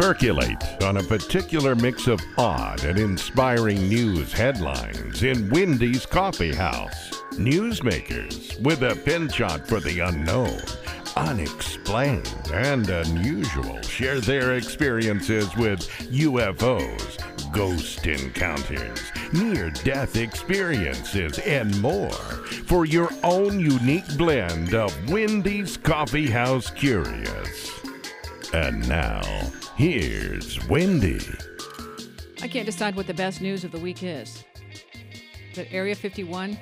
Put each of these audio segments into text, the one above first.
Percolate on a particular mix of odd and inspiring news headlines in Wendy's Coffee House. Newsmakers with a penchant for the unknown, unexplained, and unusual share their experiences with UFOs, ghost encounters, near death experiences, and more for your own unique blend of Wendy's Coffee House Curious. And now, here's Wendy. I can't decide what the best news of the week is. That Area 51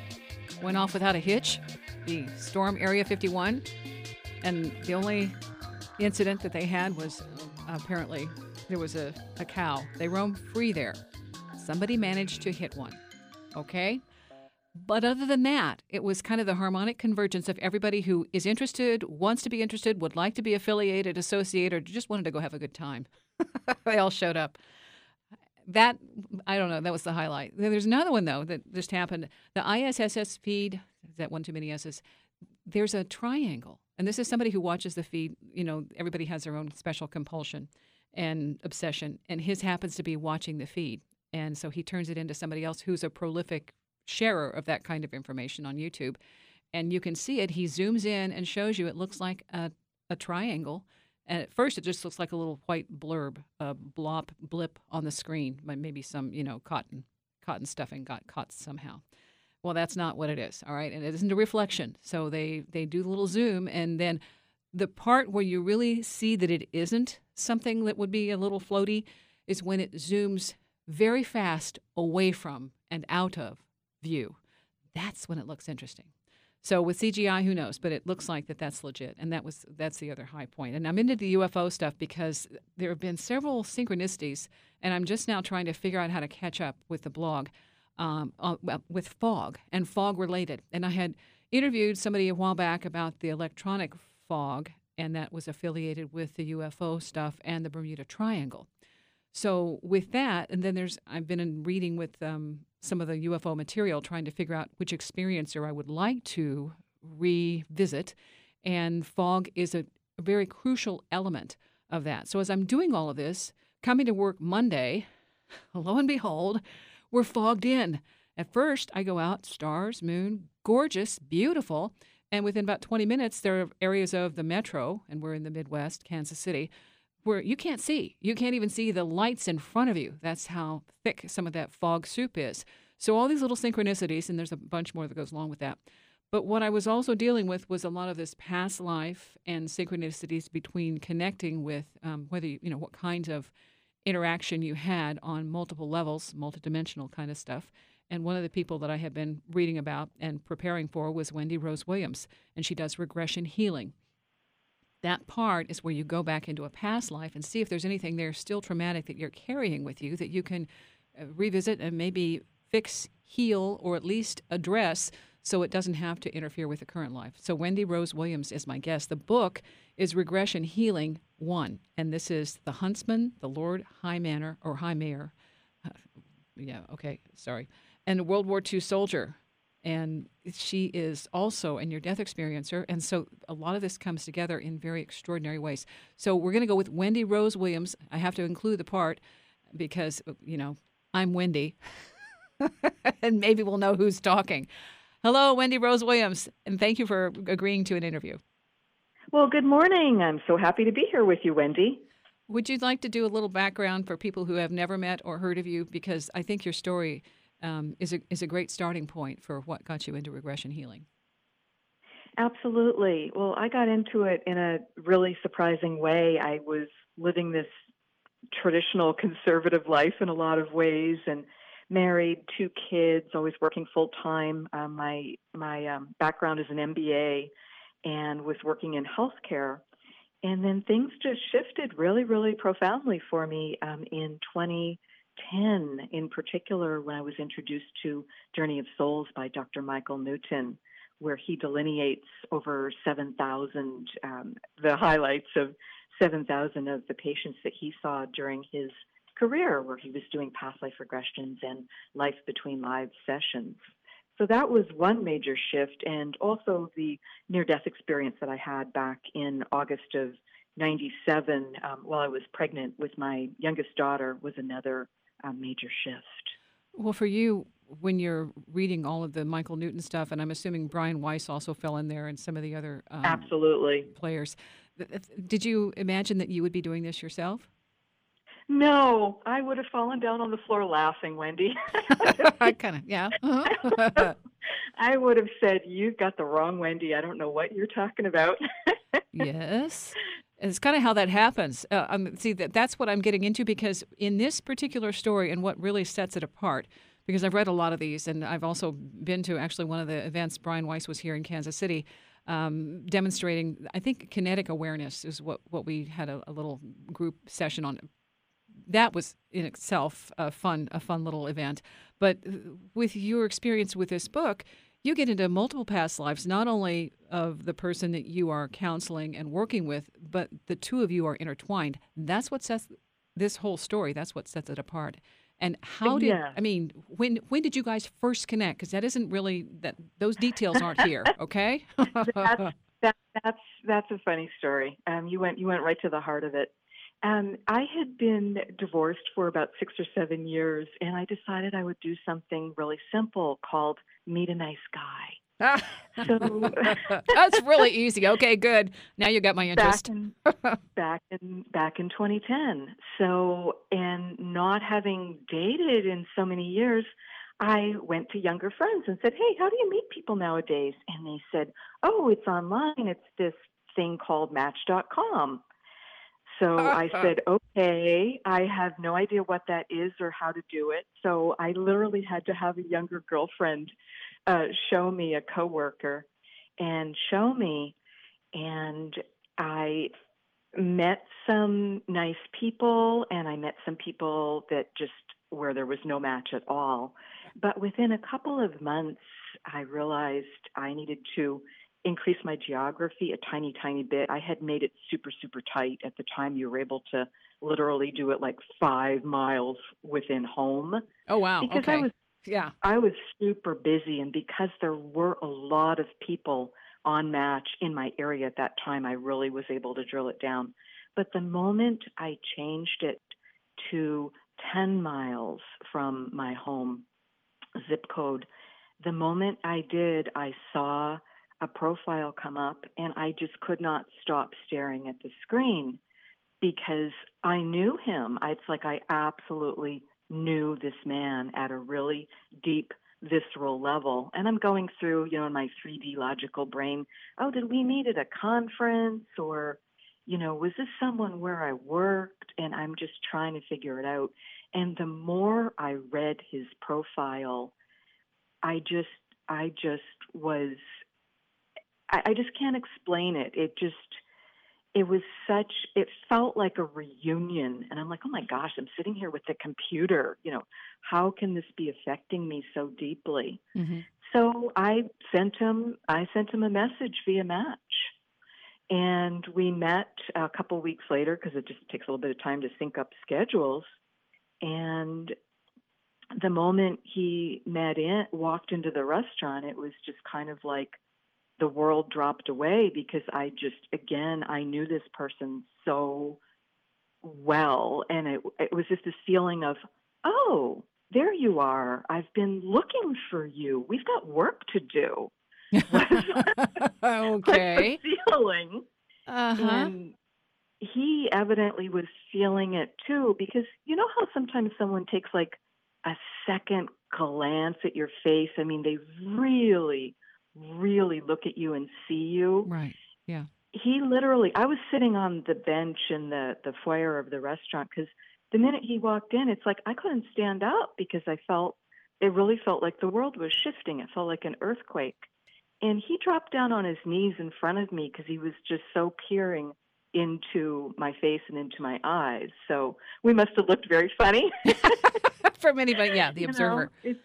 went off without a hitch, the storm Area 51, and the only incident that they had was uh, apparently there was a, a cow. They roam free there. Somebody managed to hit one. Okay? But other than that, it was kind of the harmonic convergence of everybody who is interested, wants to be interested, would like to be affiliated, associated, or just wanted to go have a good time. they all showed up. That, I don't know, that was the highlight. There's another one, though, that just happened. The ISSS feed, is that one too many S's? There's a triangle. And this is somebody who watches the feed. You know, everybody has their own special compulsion and obsession. And his happens to be watching the feed. And so he turns it into somebody else who's a prolific sharer of that kind of information on YouTube. And you can see it. He zooms in and shows you it looks like a, a triangle. And at first, it just looks like a little white blurb, a blop blip on the screen. but Maybe some, you know, cotton cotton stuffing got caught somehow. Well, that's not what it is. All right, and it isn't a reflection. So they they do the little zoom, and then the part where you really see that it isn't something that would be a little floaty is when it zooms very fast away from and out of view. That's when it looks interesting. So with CGI, who knows? But it looks like that that's legit, and that was that's the other high point. And I'm into the UFO stuff because there have been several synchronicities, and I'm just now trying to figure out how to catch up with the blog um, uh, with fog and fog related. And I had interviewed somebody a while back about the electronic fog, and that was affiliated with the UFO stuff and the Bermuda Triangle. So with that, and then there's I've been in reading with um, some of the UFO material, trying to figure out which experiencer I would like to revisit, and fog is a, very crucial element of that. So as I'm doing all of this, coming to work Monday, lo and behold, we're fogged in. At first, I go out, stars, moon, gorgeous, beautiful. And within about 20 minutes, there are areas of the metro, and we're in the Midwest, Kansas City, where you can't see. You can't even see the lights in front of you. That's how thick some of that fog soup is. So, all these little synchronicities, and there's a bunch more that goes along with that. But what I was also dealing with was a lot of this past life and synchronicities between connecting with um, whether you, you know, what kinds of interaction you had on multiple levels, multidimensional kind of stuff. And one of the people that I had been reading about and preparing for was Wendy Rose Williams, and she does regression healing. That part is where you go back into a past life and see if there's anything there still traumatic that you're carrying with you that you can uh, revisit and maybe fix, heal, or at least address so it doesn't have to interfere with the current life. So, Wendy Rose Williams is my guest. The book is Regression Healing 1, and this is The Huntsman, The Lord High Manor, or High Mayor. Uh, yeah, okay, sorry. And the World War II soldier and she is also a near death experiencer. And so a lot of this comes together in very extraordinary ways. So we're going to go with Wendy Rose Williams. I have to include the part because, you know, I'm Wendy, and maybe we'll know who's talking. Hello, Wendy Rose Williams, and thank you for agreeing to an interview. Well, good morning. I'm so happy to be here with you, Wendy. Would you like to do a little background for people who have never met or heard of you? Because I think your story um, is a is a great starting point for what got you into regression healing. Absolutely. Well, I got into it in a really surprising way. I was living this traditional conservative life in a lot of ways, and married, two kids, always working full time. Um, my my um, background is an MBA, and was working in healthcare. And then things just shifted really, really profoundly for me um, in 20 10 in particular when I was introduced to Journey of Souls by Dr. Michael Newton, where he delineates over 7,000, um, the highlights of 7,000 of the patients that he saw during his career, where he was doing past life regressions and life between lives sessions. So that was one major shift, and also the near death experience that I had back in August of 97, um, while I was pregnant with my youngest daughter, was another uh, major shift. Well, for you, when you're reading all of the Michael Newton stuff, and I'm assuming Brian Weiss also fell in there and some of the other um, Absolutely. players, did you imagine that you would be doing this yourself? No, I would have fallen down on the floor laughing, Wendy. I kind of, yeah. Uh-huh. I would have said, You've got the wrong Wendy. I don't know what you're talking about. yes. It's kind of how that happens. Uh, see, that, that's what I'm getting into because in this particular story, and what really sets it apart, because I've read a lot of these, and I've also been to actually one of the events. Brian Weiss was here in Kansas City, um, demonstrating. I think kinetic awareness is what what we had a, a little group session on that was in itself a fun a fun little event. But uh, with your experience with this book, you get into multiple past lives, not only of the person that you are counseling and working with, but the two of you are intertwined. That's what sets this whole story. That's what sets it apart. And how did Yeah. I mean when when did you guys first connect? Because that isn't really that those details aren't here. Okay. that's that, that's that's a funny story. Um, you went you went right to the heart of it. Um, I had been divorced for about six or seven years, and I decided I would do something really simple called meet a nice guy. So That's really easy. Okay, good. Now you got my interest. back in back in back in 2010. So, and not having dated in so many years, I went to younger friends and said, "Hey, how do you meet people nowadays?" And they said, "Oh, it's online. It's this thing called Match.com." So I said, "Okay, I have no idea what that is or how to do it." So I literally had to have a younger girlfriend uh, show me a coworker and show me and I met some nice people and I met some people that just where there was no match at all. But within a couple of months, I realized I needed to increase my geography a tiny, tiny bit. I had made it super, super tight at the time. You were able to literally do it like five miles within home Oh wow. because okay. I was yeah. I was super busy, and because there were a lot of people on match in my area at that time, I really was able to drill it down. But the moment I changed it to 10 miles from my home zip code, the moment I did, I saw a profile come up, and I just could not stop staring at the screen because I knew him. It's like I absolutely knew this man at a really deep visceral level. And I'm going through, you know, in my 3D logical brain, oh, did we meet at a conference or, you know, was this someone where I worked? And I'm just trying to figure it out. And the more I read his profile, I just, I just was, I, I just can't explain it. It just, it was such it felt like a reunion. And i'm like oh my gosh i'm sitting here with the computer. You know how can this be affecting me so deeply? Hmm so i sent him i sent him a message via match. And we met a couple weeks later because it just takes a little bit of time to sync up schedules. And the moment he met in walked into the restaurant it was just kind of like the world dropped away because I just again I knew this person so well. And it it was just this feeling of oh there you are. I've been looking for you. We've got work to do. Okay. feeling. Uh huh. and he evidently was feeling it too because you know how sometimes someone takes like a second glance at your face? I mean they really really look at you and see you Right. Yeah. He literally i was sitting on the bench in the the foyer of the restaurant because the minute he walked in it's like i couldn't stand up because i felt it really felt like the world was shifting it felt like an earthquake and he dropped down on his knees in front of me because he was just so peering into my face and into my eyes so we must have looked very funny From anybody, yeah, the you know, observer. it's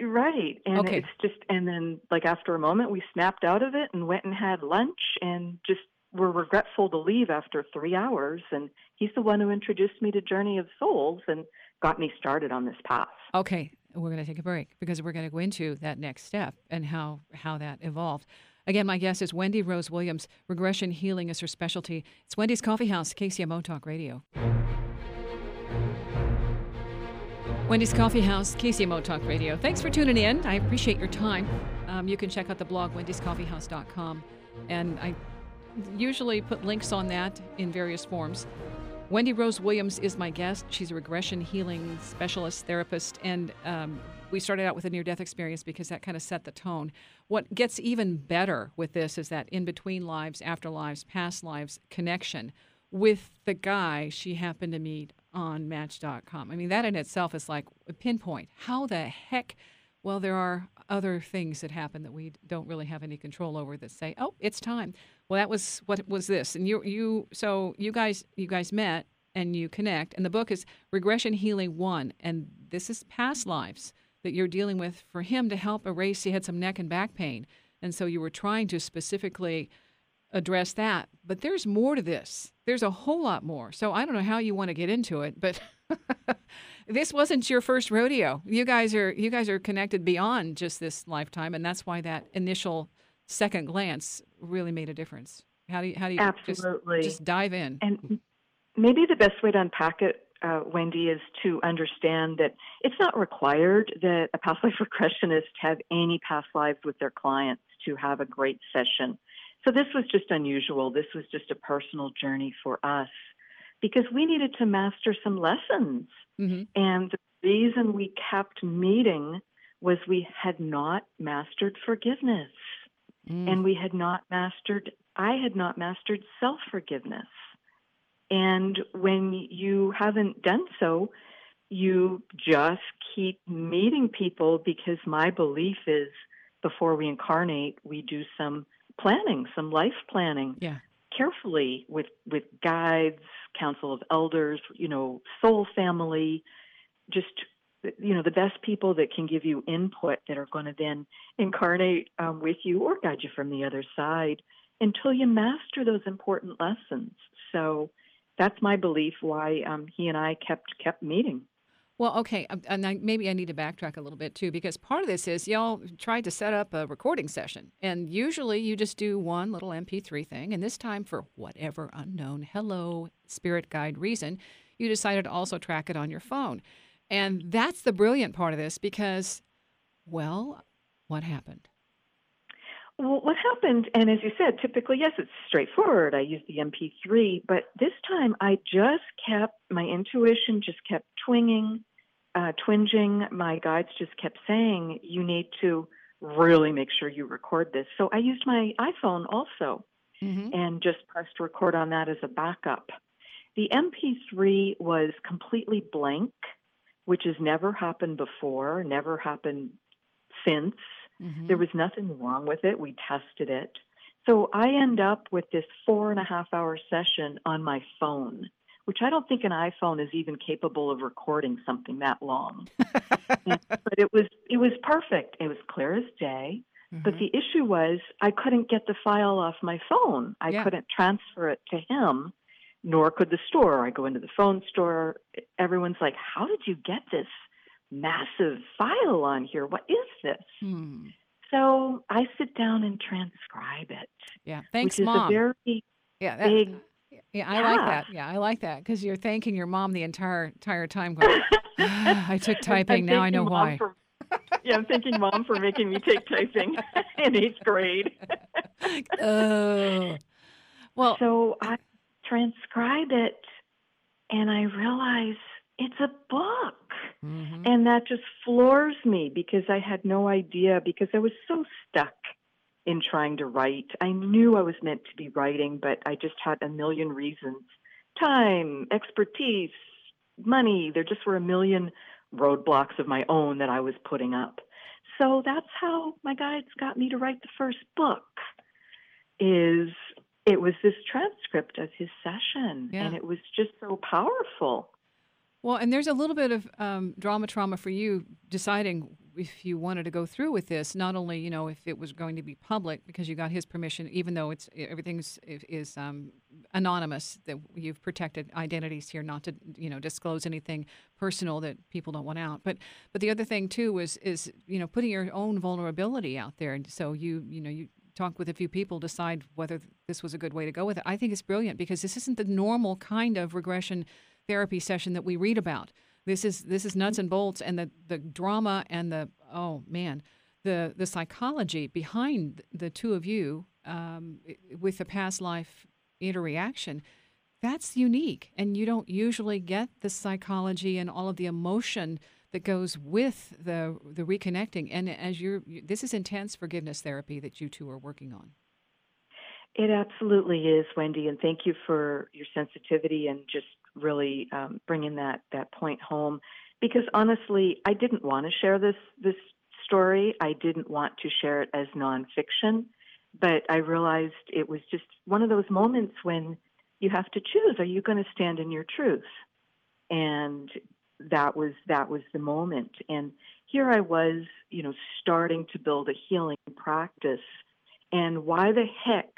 right, and Okay. it's just, and then like after a moment, we snapped out of it and went and had lunch, and just were regretful to leave after three hours. And he's the one who introduced me to Journey of Souls and got me started on this path. Okay, we're going to take a break because we're going to go into that next step and how how that evolved. Again, my guest is Wendy Rose Williams. Regression healing is her specialty. It's Wendy's Coffee House, KCMO Talk Radio. Wendy's Coffee House, KCMO Talk Radio. Thanks for tuning in. I appreciate your time. Um, you can check out the blog, wendyscoffeehouse.com. And I usually put links on that in various forms. Wendy Rose Williams is my guest. She's a regression healing specialist, therapist, and um, we started out with a near death experience because that kind of set the tone. What gets even better with this is that in between lives, after lives, past lives connection with the guy she happened to meet on Match.com. I mean, that in itself is like a pinpoint. How the heck? Well, there are other things that happen that we don't really have any control over that say, "Oh, it's time." Well, that was what was this, and you you so you guys you guys met and you connect, and the book is Regression Healing One, and this is past lives that you're dealing with for him to help erase. He had some neck and back pain, and so you were trying to specifically address that. But there's more to this. There's a whole lot more. So I don't know how you want to get into it, but this wasn't your first rodeo. You guys are you guys are connected beyond just this lifetime, and that's why that initial second glance really made a difference. How do you how do you absolutely just, just dive in? And maybe the best way to unpack it uh, Wendy, is to understand that it's not required that a past life regressionist have any past lives with their clients to have a great session. So this was just unusual. This was just a personal journey for us because we needed to master some lessons. Mm-hmm. And the reason we kept meeting was we had not mastered forgiveness. Mm. And we had not mastered, I had not mastered self forgiveness. And when you haven't done so, you just keep meeting people because my belief is before we incarnate, we do some planning, some life planning. Yeah. Carefully with, with guides, council of elders, you know, soul family, just you know the best people that can give you input that are going to then incarnate um, with you or guide you from the other side until you master those important lessons. So that's my belief why um, he and I kept kept meeting. Well, okay, um, and I, maybe I need to backtrack a little bit too, because part of this is y'all tried to set up a recording session, and usually you just do one little MP3 thing, and this time, for whatever unknown, hello, spirit guide reason, you decided to also track it on your phone. And that's the brilliant part of this because, well, what happened? Well, what happened, and as you said, typically, yes, it's straightforward. I use the MP3, but this time I just kept, my intuition just kept twinging, uh, twinging. My guides just kept saying, you need to really make sure you record this. So I used my iPhone also mm-hmm. and just pressed record on that as a backup. The MP3 was completely blank, which has never happened before, never happened since. Mm-hmm. There was nothing wrong with it. We tested it. So I end up with this four and a half hour session on my phone, which I don't think an iPhone is even capable of recording something that long. but it was it was perfect. It was clear as day. Mm-hmm. But the issue was I couldn't get the file off my phone. I yeah. couldn't transfer it to him, nor could the store. I go into the phone store. Everyone's like, "How did you get this massive file on here. What is this? Hmm. So I sit down and transcribe it. Yeah, thanks, which is mom. A very yeah, that, big. Yeah, I like that. Yeah, I like that because you're thanking your mom the entire entire time. Going, ah, I took typing. now I know why. For, yeah, I'm thanking mom for making me take typing in eighth grade. oh, well. So I transcribe it, and I realize it's a book. Mm-hmm. And that just floors me because I had no idea because I was so stuck in trying to write. I knew I was meant to be writing, but I just had a million reasons time, expertise, money. There just were a million roadblocks of my own that I was putting up. So that's how my guides got me to write the first book. Is it was this transcript of his session, yeah. and it was just so powerful. Well, and there's a little bit of um, drama trauma for you deciding if you wanted to go through with this. Not only you know if it was going to be public because you got his permission, even though it's everything's is um, anonymous. That you've protected identities here, not to you know disclose anything personal that people don't want out. But but the other thing too was is you know putting your own vulnerability out there, and so you you know you talk with a few people, decide whether this was a good way to go with it. I think it's brilliant because this isn't the normal kind of regression therapy session that we read about. This is this is nuts and bolts, and the the drama and the oh man, the the psychology behind the two of you um, with the past life interreaction. That's unique, and you don't usually get the psychology and all of the emotion that goes with the the reconnecting. And as you're, this is intense forgiveness therapy that you two are working on. It absolutely is, Wendy, and thank you for your sensitivity and just really um, bringing that that point home. Because honestly, I didn't want to share this this story. I didn't want to share it as nonfiction, but I realized it was just one of those moments when you have to choose: Are you going to stand in your truth? And that was that was the moment. And here I was, you know, starting to build a healing practice. And why the heck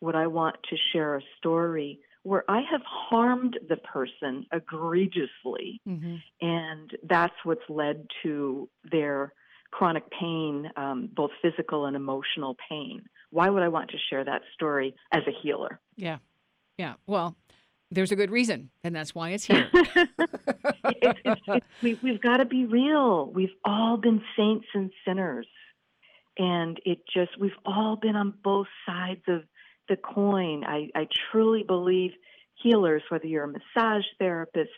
would I want to share a story where I have harmed the person egregiously? Mm-hmm. And that's what's led to their chronic pain, um, both physical and emotional pain. Why would I want to share that story as a healer? Yeah. Yeah. Well, there's a good reason, and that's why it's here. it's, it's, it's, we, we've got to be real. We've all been saints and sinners. And it just, we've all been on both sides of the coin. I, I truly believe healers, whether you're a massage therapist,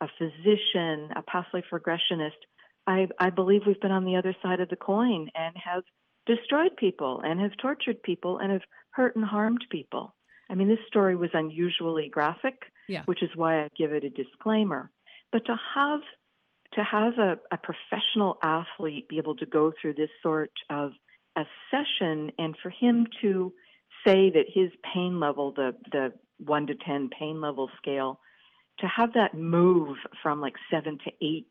a physician, a past life regressionist, I, I believe we've been on the other side of the coin and have destroyed people and have tortured people and have hurt and harmed people. I mean, this story was unusually graphic, yeah. which is why I give it a disclaimer. But to have to have a, a professional athlete be able to go through this sort of a session and for him to say that his pain level, the the one to ten pain level scale, to have that move from like seven to eight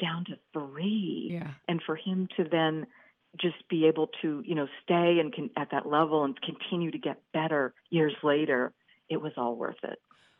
down to three, yeah. and for him to then just be able to, you know, stay and can, at that level and continue to get better years later, it was all worth it.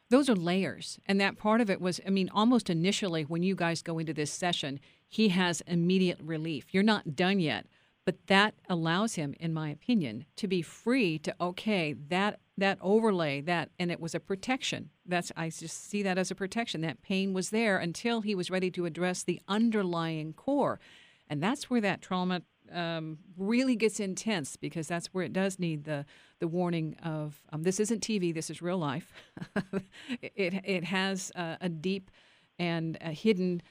Those are layers. And that part of it was, I mean, almost initially when you guys go into this session, he has immediate relief. You're not done yet, but that allows him, in my opinion, to be free to, okay, that that overlay that and it was a protection. That's i just see that as a protection. That pain was there until he was ready to address the underlying core. And that's where that trauma um, really gets intense because that's where it does need the the warning of um, this isn't TV, this is real life. it it has a, a deep and a hidden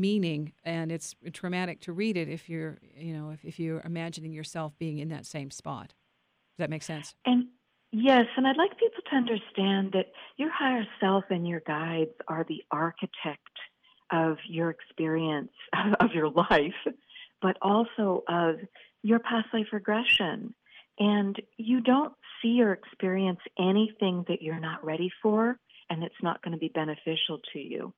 meaning, and it's uh, traumatic to read it if you're you know if, if you're imagining yourself being in that same spot. Does that make sense? And yes, and I'd like people to understand that your higher self and your guides are the architect of your experience of your life but also of your past life regression. And you don't see or experience anything that you're not ready for and it's not going to be beneficial to you.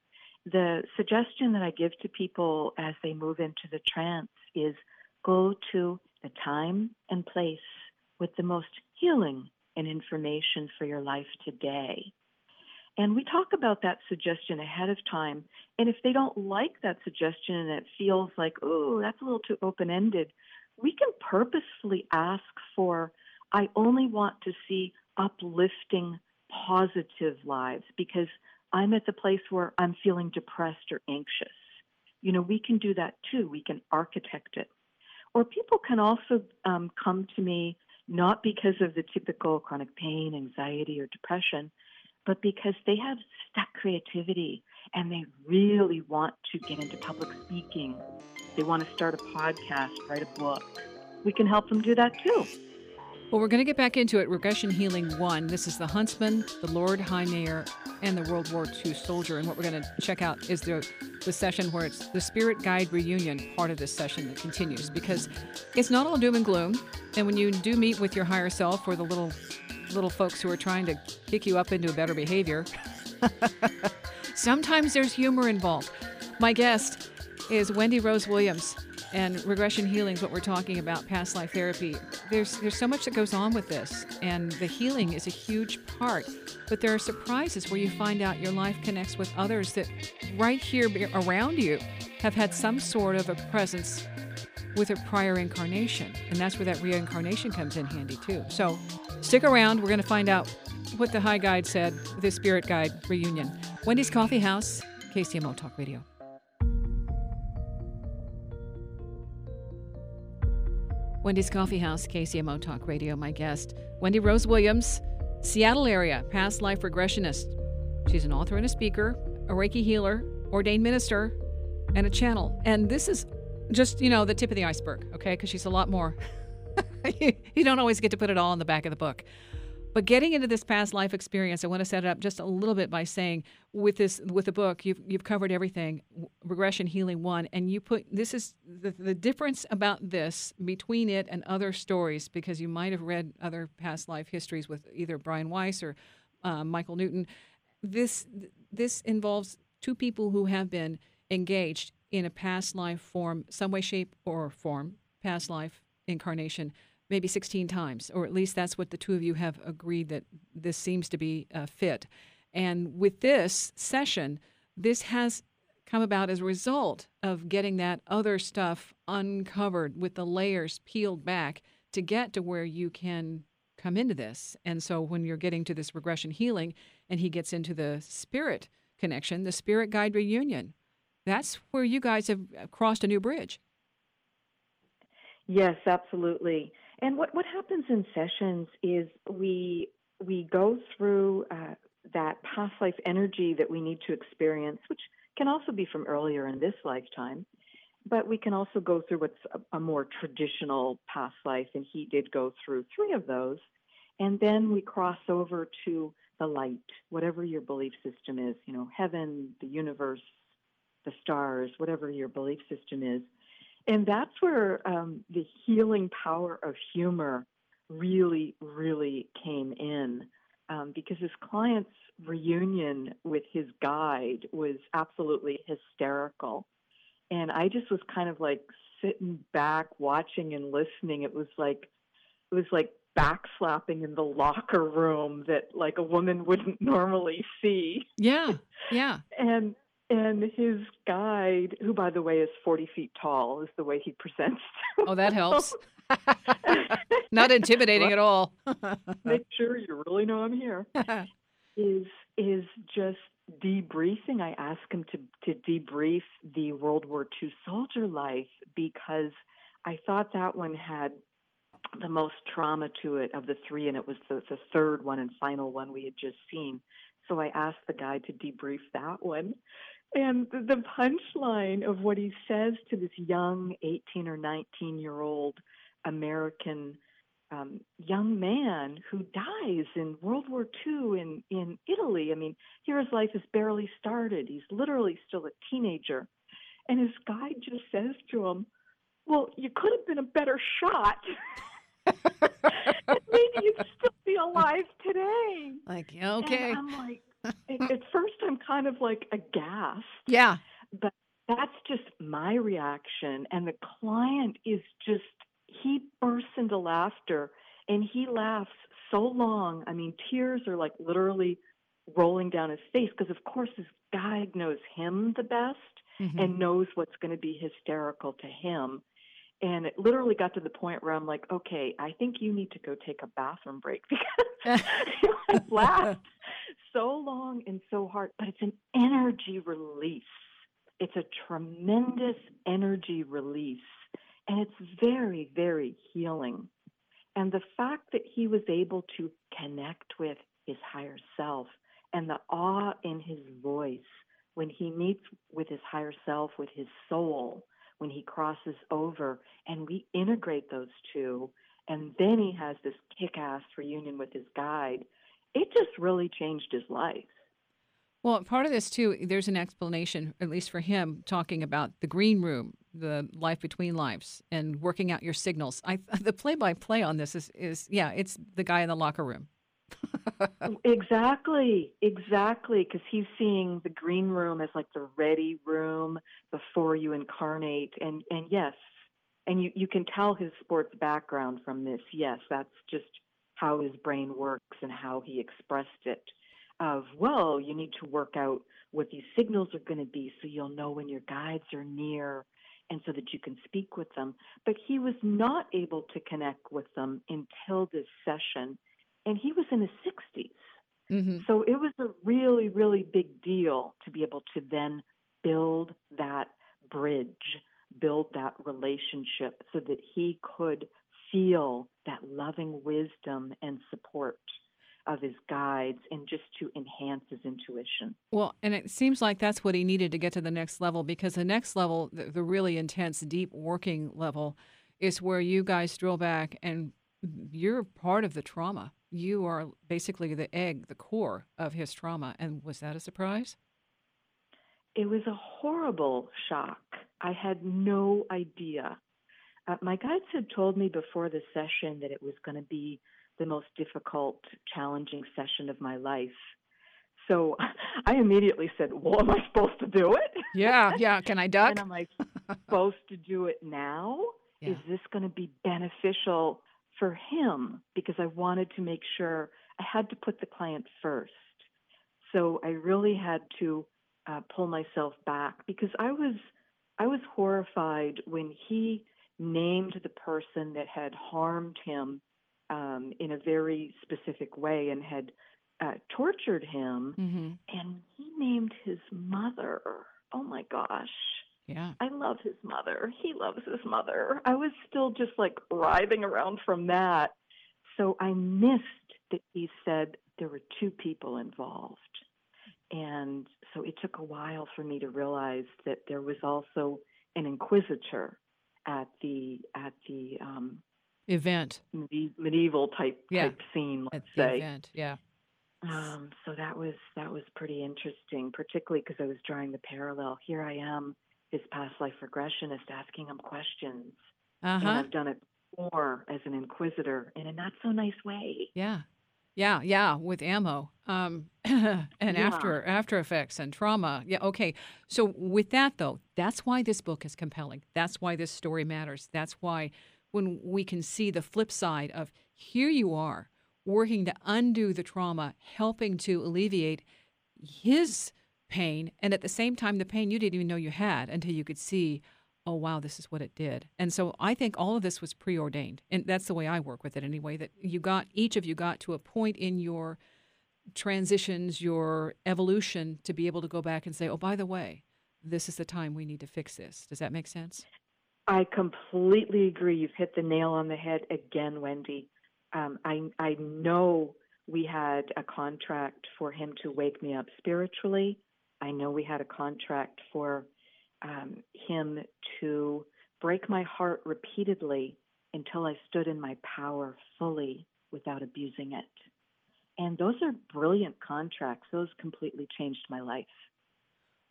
The suggestion that I give to people as they move into the trance is go to the time and place with the most healing and information for your life today. And we talk about that suggestion ahead of time. And if they don't like that suggestion and it feels like, oh, that's a little too open ended, we can purposefully ask for, I only want to see uplifting, positive lives because I'm at the place where I'm feeling depressed or anxious. You know, we can do that too. We can architect it. Or people can also um, come to me not because of the typical chronic pain, anxiety, or depression but because they have stuck creativity and they really want to get into public speaking. They want to start a podcast, write a book. We can help them do that too. Well, we're going to get back into it. Regression Healing 1. This is the Huntsman, the Lord High Mayor, and the World War II soldier. And what we're going to check out is the, the session where it's the Spirit Guide Reunion part of this session that continues because it's not all doom and gloom. And when you do meet with your higher self or the little little folks who are trying to kick you up into a better behavior. Sometimes there's humor involved. My guest is Wendy Rose Williams, and regression healing is what we're talking about, past life therapy. There's there's so much that goes on with this, and the healing is a huge part. But there are surprises where you find out your life connects with others that right here around you have had some sort of a presence with a prior incarnation. And that's where that reincarnation comes in handy too. So stick around. We're going to find out what the high guide said the spirit guide reunion. Wendy's Coffee House, KCMO Talk Radio. Wendy's Coffee House, KCMO Talk Radio. My guest, Wendy Rose Williams, Seattle area, past life regressionist. She's an author and a speaker, a Reiki healer, ordained minister, and a channel. And this is just, you know, the tip of the iceberg, okay? Because she's a lot more. you don't always get to put it all in the back of the book. But getting into this past life experience, I want to set it up just a little bit by saying, with this, with the book, you've you've covered everything, regression healing one, and you put this is the the difference about this between it and other stories because you might have read other past life histories with either Brian Weiss or uh, Michael Newton. This this involves two people who have been engaged in a past life form, some way, shape, or form, past life incarnation, maybe 16 times, or at least that's what the two of you have agreed that this seems to be uh, fit. And with this session, this has come about as a result of getting that other stuff uncovered with the layers peeled back to get to where you can come into this. And so when you're getting to this regression healing and he gets into the spirit connection, the spirit guide reunion, that's where you guys have crossed a new bridge. Yes, absolutely. And what, what happens in sessions is we we go through uh, that past life energy that we need to experience, which can also be from earlier in this lifetime, but we can also go through what's a, a more traditional past life, and he did go through three of those, and then we cross over to the light, whatever your belief system is, you know, heaven, the universe, the stars, whatever your belief system is. And that's where um, the healing power of humor really, really came in um, because his client's reunion with his guide was absolutely hysterical. And I just was kind of like sitting back, watching and listening. It was like, it was like backslapping in the locker room that like a woman wouldn't normally see. Yeah, yeah. and and his guide, who by the way is 40 feet tall, is the way he presents. Oh, that helps. Not intimidating at all. Make sure you really know I'm here. is is just debriefing. I ask him to to debrief the World War II soldier life because I thought that one had the most trauma to it of the three, and it was the, the third one and final one we had just seen. So I asked the guy to debrief that one. And the punchline of what he says to this young 18 or 19 year old American um, young man who dies in World War II in, in Italy. I mean, here his life has barely started. He's literally still a teenager. And his guide just says to him, Well, you could have been a better shot. maybe you'd still be alive today. Like, okay. And I'm like, at first I'm kind of like aghast. Yeah. But that's just my reaction. And the client is just, he bursts into laughter and he laughs so long. I mean, tears are like literally rolling down his face because, of course, his guide knows him the best mm-hmm. and knows what's going to be hysterical to him. And it literally got to the point where I'm like, okay, I think you need to go take a bathroom break because it lasts so long and so hard, but it's an energy release. It's a tremendous energy release, and it's very, very healing. And the fact that he was able to connect with his higher self and the awe in his voice when he meets with his higher self, with his soul, when he crosses over, and we integrate those two, and then he has this kick ass reunion with his guide it just really changed his life. Well, part of this too, there's an explanation, at least for him, talking about the green room, the life between lives, and working out your signals. I, the play-by-play on this is, is yeah, it's the guy in the locker room. Exactly, exactly, because he's seeing the green room as like the ready room before you incarnate, and and yes, and you you can tell his sports background from this. Yes, that's just how his brain works and how he expressed it of well you need to work out what these signals are going to be so you'll know when your guides are near and so that you can speak with them. But he was not able to connect with them until this session, and he was in his 60s. Mm-hmm. So it was a really, really big deal to be able to then build that bridge, build that relationship so that he could feel that loving wisdom and support of his guides and just to enhance his intuition. Well, and it seems like that's what he needed to get to the next level because the next level, the, the really intense, deep working level, is where you guys drill back and you're part of the trauma. You are basically the egg, the core of his trauma. And was that a surprise? It was a horrible shock. I had no idea. Uh, my guides had told me before the session that it was going to be the most difficult, challenging session of my life. So I immediately said, Well, am I supposed to do it? Yeah, yeah. Can I duck? and I'm I supposed to do it now? Yeah. Is this going to be beneficial for him? Because I wanted to make sure I had to put the client first. So I really had to uh, pull myself back because I was I was horrified when he named the person that had harmed him um, in a very specific way and had uh, tortured him, mm-hmm. and he named his mother. Oh my gosh. Yeah. I love his mother. He loves his mother. I was still just like writhing around from that. So I missed that he said there were two people involved. And so it took a while for me to realize that there was also an inquisitor at the at the um, Event medi- medieval type Yeah. type scene, at let's the say. event. Yeah. Um, so that was that was pretty interesting, particularly because I was drawing the parallel. Here I am, his past life regressionist, asking him questions, Uh and. I've done it before as an inquisitor in a not so nice way. Yeah. Yeah, yeah, with ammo. Um and Yeah. after after effects and trauma. Yeah, okay. So with that though, that's why this book is compelling. That's why this story matters. That's why when we can see the flip side of here you are working to undo the trauma, helping to alleviate his pain and at the same time the pain you didn't even know you had until you could see oh wow this is what it did and so i think all of this was preordained and that's the way i work with it anyway that you got each of you got to a point in your transitions your evolution to be able to go back and say oh by the way this is the time we need to fix this does that make sense I completely agree. You've hit the nail on the head again, Wendy. Um, I I know we had a contract for him to wake me up spiritually. I know we had a contract for um, him to break my heart repeatedly until I stood in my power fully without abusing it. And those are brilliant contracts. Those completely changed my life.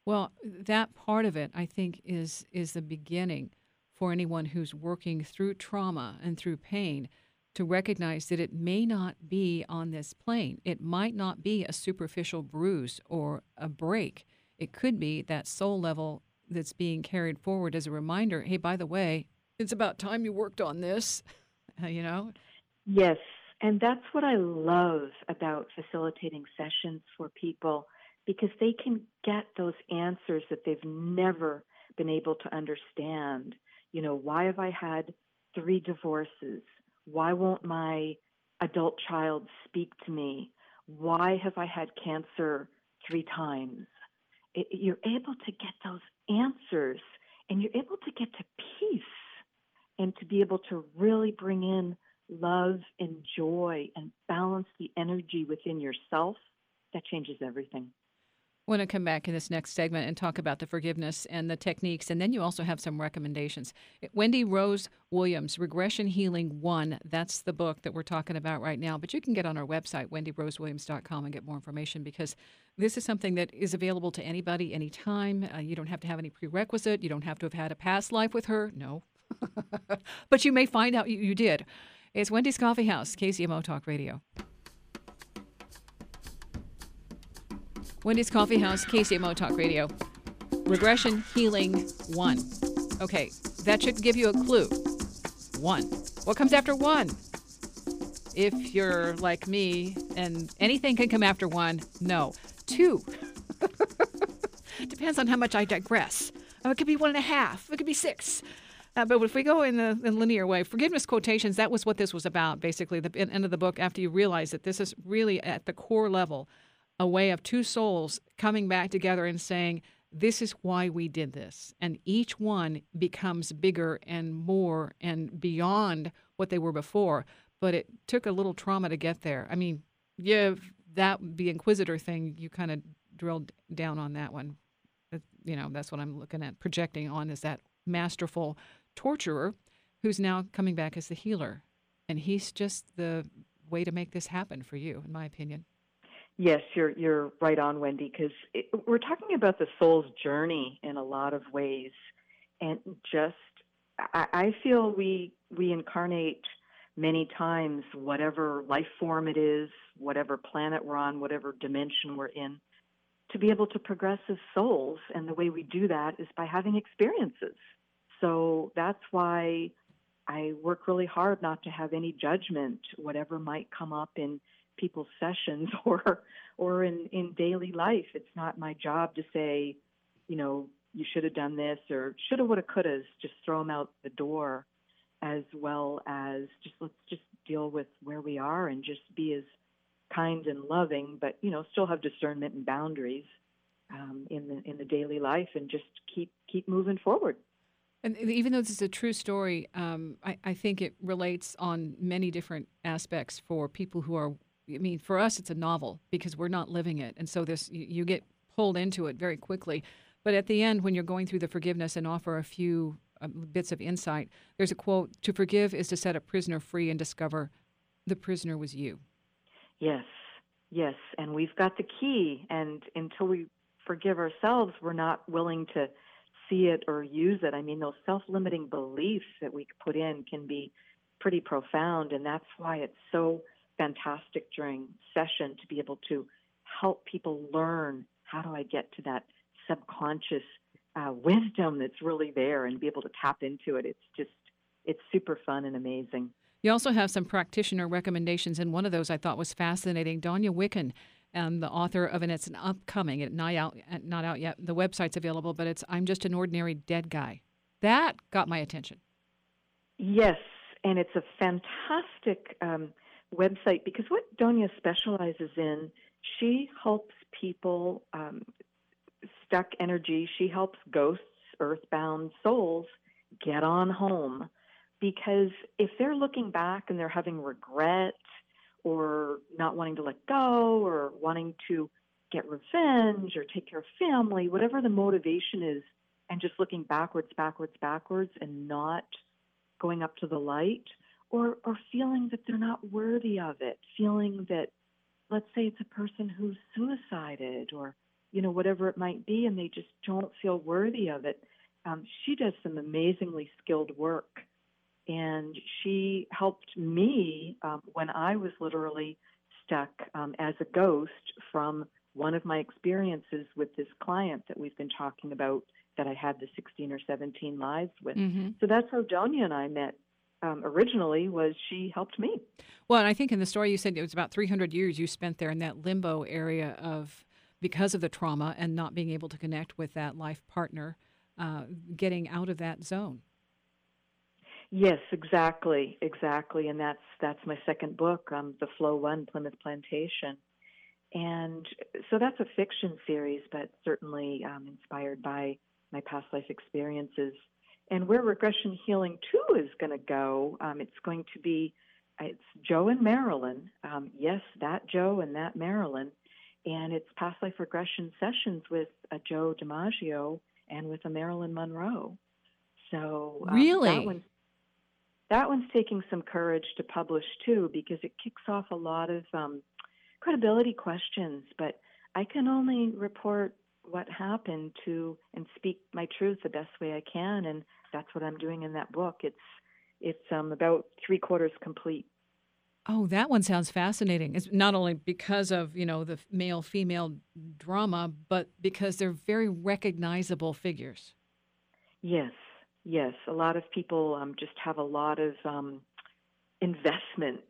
Well, that part of it, I think, is is the beginning for anyone who's working through trauma and through pain to recognize that it may not be on this plane. It might not be a superficial bruise or a break. It could be that soul level that's being carried forward as a reminder. Hey, by the way, it's about time you worked on this. you know. Yes, and that's what I love about facilitating sessions for people because they can get those answers that they've never been able to understand. You know, why have I had three divorces? Why won't my adult child speak to me? Why have I had cancer three times? It, you're able to get those answers and you're able to get to peace and to be able to really bring in love and joy and balance the energy within yourself. That changes everything. I want to come back in this next segment and talk about the forgiveness and the techniques, and then you also have some recommendations. Wendy Rose Williams, Regression Healing One. That's the book that we're talking about right now. But you can get on our website, wendyrosewilliams.com, and get more information because this is something that is available to anybody, anytime. Uh, you don't have to have any prerequisite. You don't have to have had a past life with her. No. but you may find out you, you did. It's Wendy's Coffee House, KCMO Talk Radio. Wendy's Coffee House, KCMO Talk Radio. Regression Healing 1. Okay, that should give you a clue. 1. What comes after 1? If you're like me and anything can come after 1, no. 2. Depends on how much I digress. Oh, it could be one and a half. It could be six. Uh, but if we go in the in linear way, forgiveness quotations, that was what this was about, basically, the end of the book, after you realize that this is really at the core level a way of two souls coming back together and saying, this is why we did this. And each one becomes bigger and more and beyond what they were before. But it took a little trauma to get there. I mean, yeah, that the Inquisitor thing, you kind of drilled down on that one. You know, that's what I'm looking at projecting on is that masterful torturer who's now coming back as the healer. And he's just the way to make this happen for you, in my opinion. Yes, you're you're right on, Wendy, because we're talking about the soul's journey in a lot of ways, and just I, I feel we we incarnate many times, whatever life form it is, whatever planet we're on, whatever dimension we're in, to be able to progress as souls, and the way we do that is by having experiences. So that's why I work really hard not to have any judgment, whatever might come up in people's sessions or or in in daily life. It's not my job to say, you know, you should have done this or shoulda, woulda, coulda. Just throw them out the door, as well as just let's just deal with where we are and just be as kind and loving, but you know, still have discernment and boundaries um, in the in the daily life, and just keep keep moving forward. And even though this is a true story, um, I, I, think it relates on many different aspects for people who are I mean, for us, it's a novel because we're not living it, and so this you, you get pulled into it very quickly. But at the end, when you're going through the forgiveness and offer a few uh, bits of insight, there's a quote: "To forgive is to set a prisoner free and discover the prisoner was you." Yes, yes, and we've got the key. And until we forgive ourselves, we're not willing to see it or use it. I mean, those self-limiting beliefs that we put in can be pretty profound, and that's why it's so fantastic during session to be able to help people learn how do I get to that subconscious uh, wisdom that's really there and be able to tap into it. It's just, it's super fun and amazing. You also have some practitioner recommendations, and one of those I thought was fascinating. Donia Wicken, and the author of, and it's an upcoming, it not out, not out yet. The website's available, but it's "I'm Just an Ordinary Dead Guy." That got my attention. Yes, and it's a fantastic um, website because what Donia specializes in, she helps people um, stuck energy. She helps ghosts, earthbound souls get on home because if they're looking back and they're having regret or not wanting to let go or wanting to get revenge or take care of family, whatever the motivation is, and just looking backwards, backwards, backwards, and not going up to the light, or or feeling that they're not worthy of it, feeling that let's say it's a person who's suicided or you know whatever it might be and they just don't feel worthy of it. Um, she does some amazingly skilled work and she helped me um, when I was literally stuck um, as a ghost from one of my experiences with this client that we've been talking about that I had the 16 or 17 lives with. Mm-hmm. So that's how Donia and I met um, originally was she helped me. Well, and I think in the story you said it was about 300 years you spent there in that limbo area of because of the trauma and not being able to connect with that life partner, uh, getting out of that zone. Yes, exactly, exactly, and that's that's my second book, um, the Flow One Plymouth Plantation, and so that's a fiction series, but certainly um, inspired by my past life experiences. And where regression healing two is going to go, um, it's going to be it's Joe and Marilyn. Um, yes, that Joe and that Marilyn, and it's past life regression sessions with a Joe DiMaggio and with a Marilyn Monroe. So um, really, that one's, that one's taking some courage to publish too because it kicks off a lot of um, credibility questions. But I can only report what happened to and speak my truth the best way I can, and that's what I'm doing in that book. It's it's um, about three quarters complete. Oh, that one sounds fascinating. It's not only because of you know the male female drama, but because they're very recognizable figures. Yes, yes. A lot of people um, just have a lot of um, investment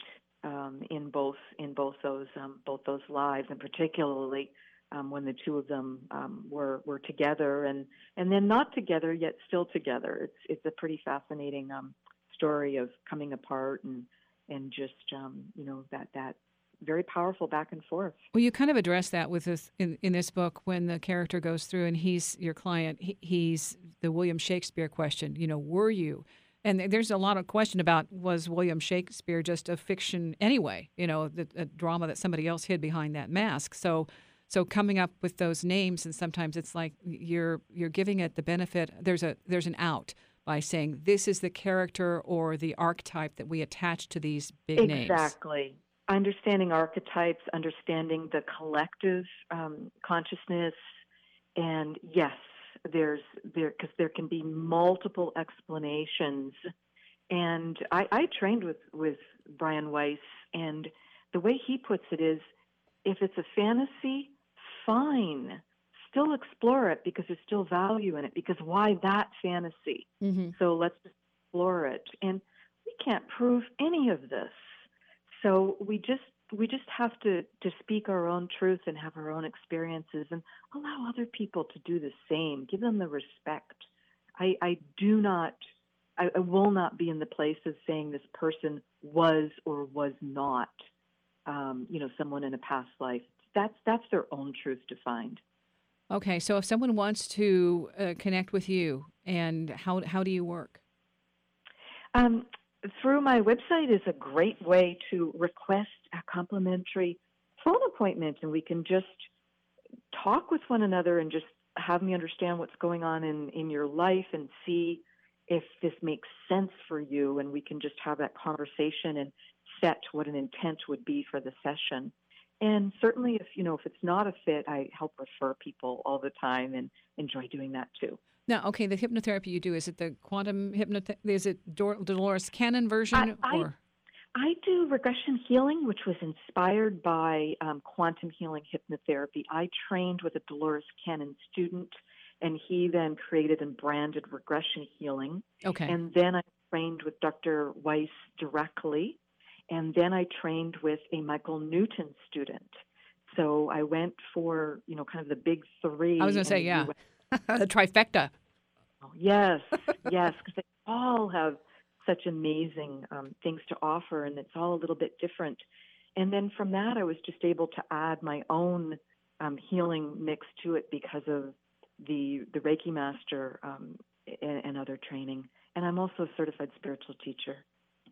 um, in both in both those um, both those lives, and particularly um, when the two of them um, were were together, and and then not together yet still together. It's it's a pretty fascinating um, story of coming apart and and just um, you know that that very powerful back and forth. Well, you kind of address that with this in, in this book when the character goes through and he's your client. He, he's the William Shakespeare question. You know, were you? And there's a lot of question about was William Shakespeare just a fiction anyway? You know, the, drama that somebody else hid behind that mask. So, so coming up with those names, and sometimes it's like you're you're giving it the benefit. There's a there's an out by saying this is the character or the archetype that we attach to these big exactly. names. Exactly. Understanding archetypes, understanding the collective um, consciousness, and yes, there's there because there can be multiple explanations. And I, I trained with with Brian Weiss, and the way he puts it is, if it's a fantasy, fine still explore it because there's still value in it. Because why that fantasy? Mm-hmm. So let's explore it. And we can't prove any of this. So we just we just have to to speak our own truth and have our own experiences and allow other people to do the same. Give them the respect. I, I do not I, I will not be in the place of saying this person was or was not um, you know someone in a past life. That's that's their own truth to find. Okay, so if someone wants to uh, connect with you, and how how do you work? Um, through my website is a great way to request a complimentary phone appointment, and we can just talk with one another and just have me understand what's going on in in your life and see if this makes sense for you, and we can just have that conversation and set what an intent would be for the session. And certainly, if you know if it's not a fit, I help refer people all the time and enjoy doing that too. Now, okay, the hypnotherapy you do is it the quantum hypnotherapy? Is it Dor- Dolores Cannon version I, or? I, I do regression healing, which was inspired by um, quantum healing hypnotherapy. I trained with a Dolores Cannon student, and he then created and branded regression healing. Okay. And then I trained with Dr. Weiss directly and then I trained with a Michael Newton student. So I went for, you know, kind of the big three. I was going to say, yeah, the trifecta. Oh, yes, yes, because they all have such amazing um, things to offer, and it's all a little bit different. And then from that, I was just able to add my own um, healing mix to it because of the the Reiki master um, and, and other training. And I'm also a certified spiritual teacher.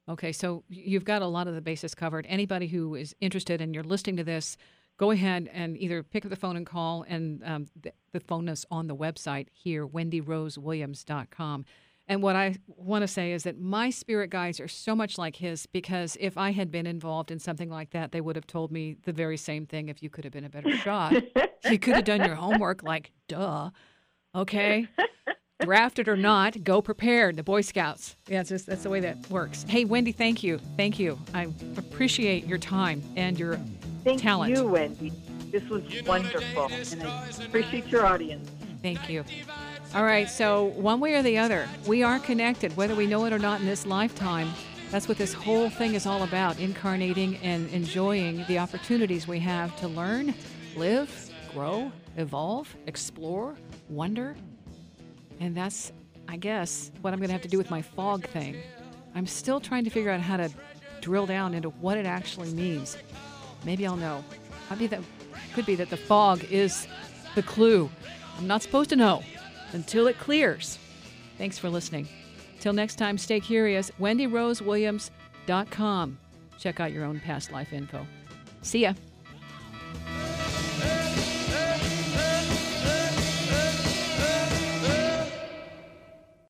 Okay, so you've got a lot of the bases covered. Anybody who is interested and you're listening to this, go ahead and either pick up the phone and call, and um, the, the, phone is on the website here, wendyrosewilliams.com. And what I want to say is that my spirit guides are so much like his because if I had been involved in something like that, they would have told me the very same thing if you could have been a better shot. you could have done your homework, like, duh. Okay? Drafted or not, go prepared. The Boy Scouts. Yeah, it's just, that's the way that works. Hey, Wendy, thank you. Thank you. I appreciate your time and your thank talent. Thank you, Wendy. This was wonderful, and I appreciate your audience. Thank you. All right, so one way or the other, we are connected, whether we know it or not in this lifetime. That's what this whole thing is all about incarnating and enjoying the opportunities we have to learn, live, grow, evolve, explore, wonder, and that's, I guess, what I'm going to have to do with my fog thing. I'm still trying to figure out how to drill down into what it actually means. Maybe I'll know. That, could be that the fog is the clue. I'm not supposed to know until it clears. Thanks for listening. Till next time, stay curious. WendyRoseWilliams.com. Check out your own past life info. See ya.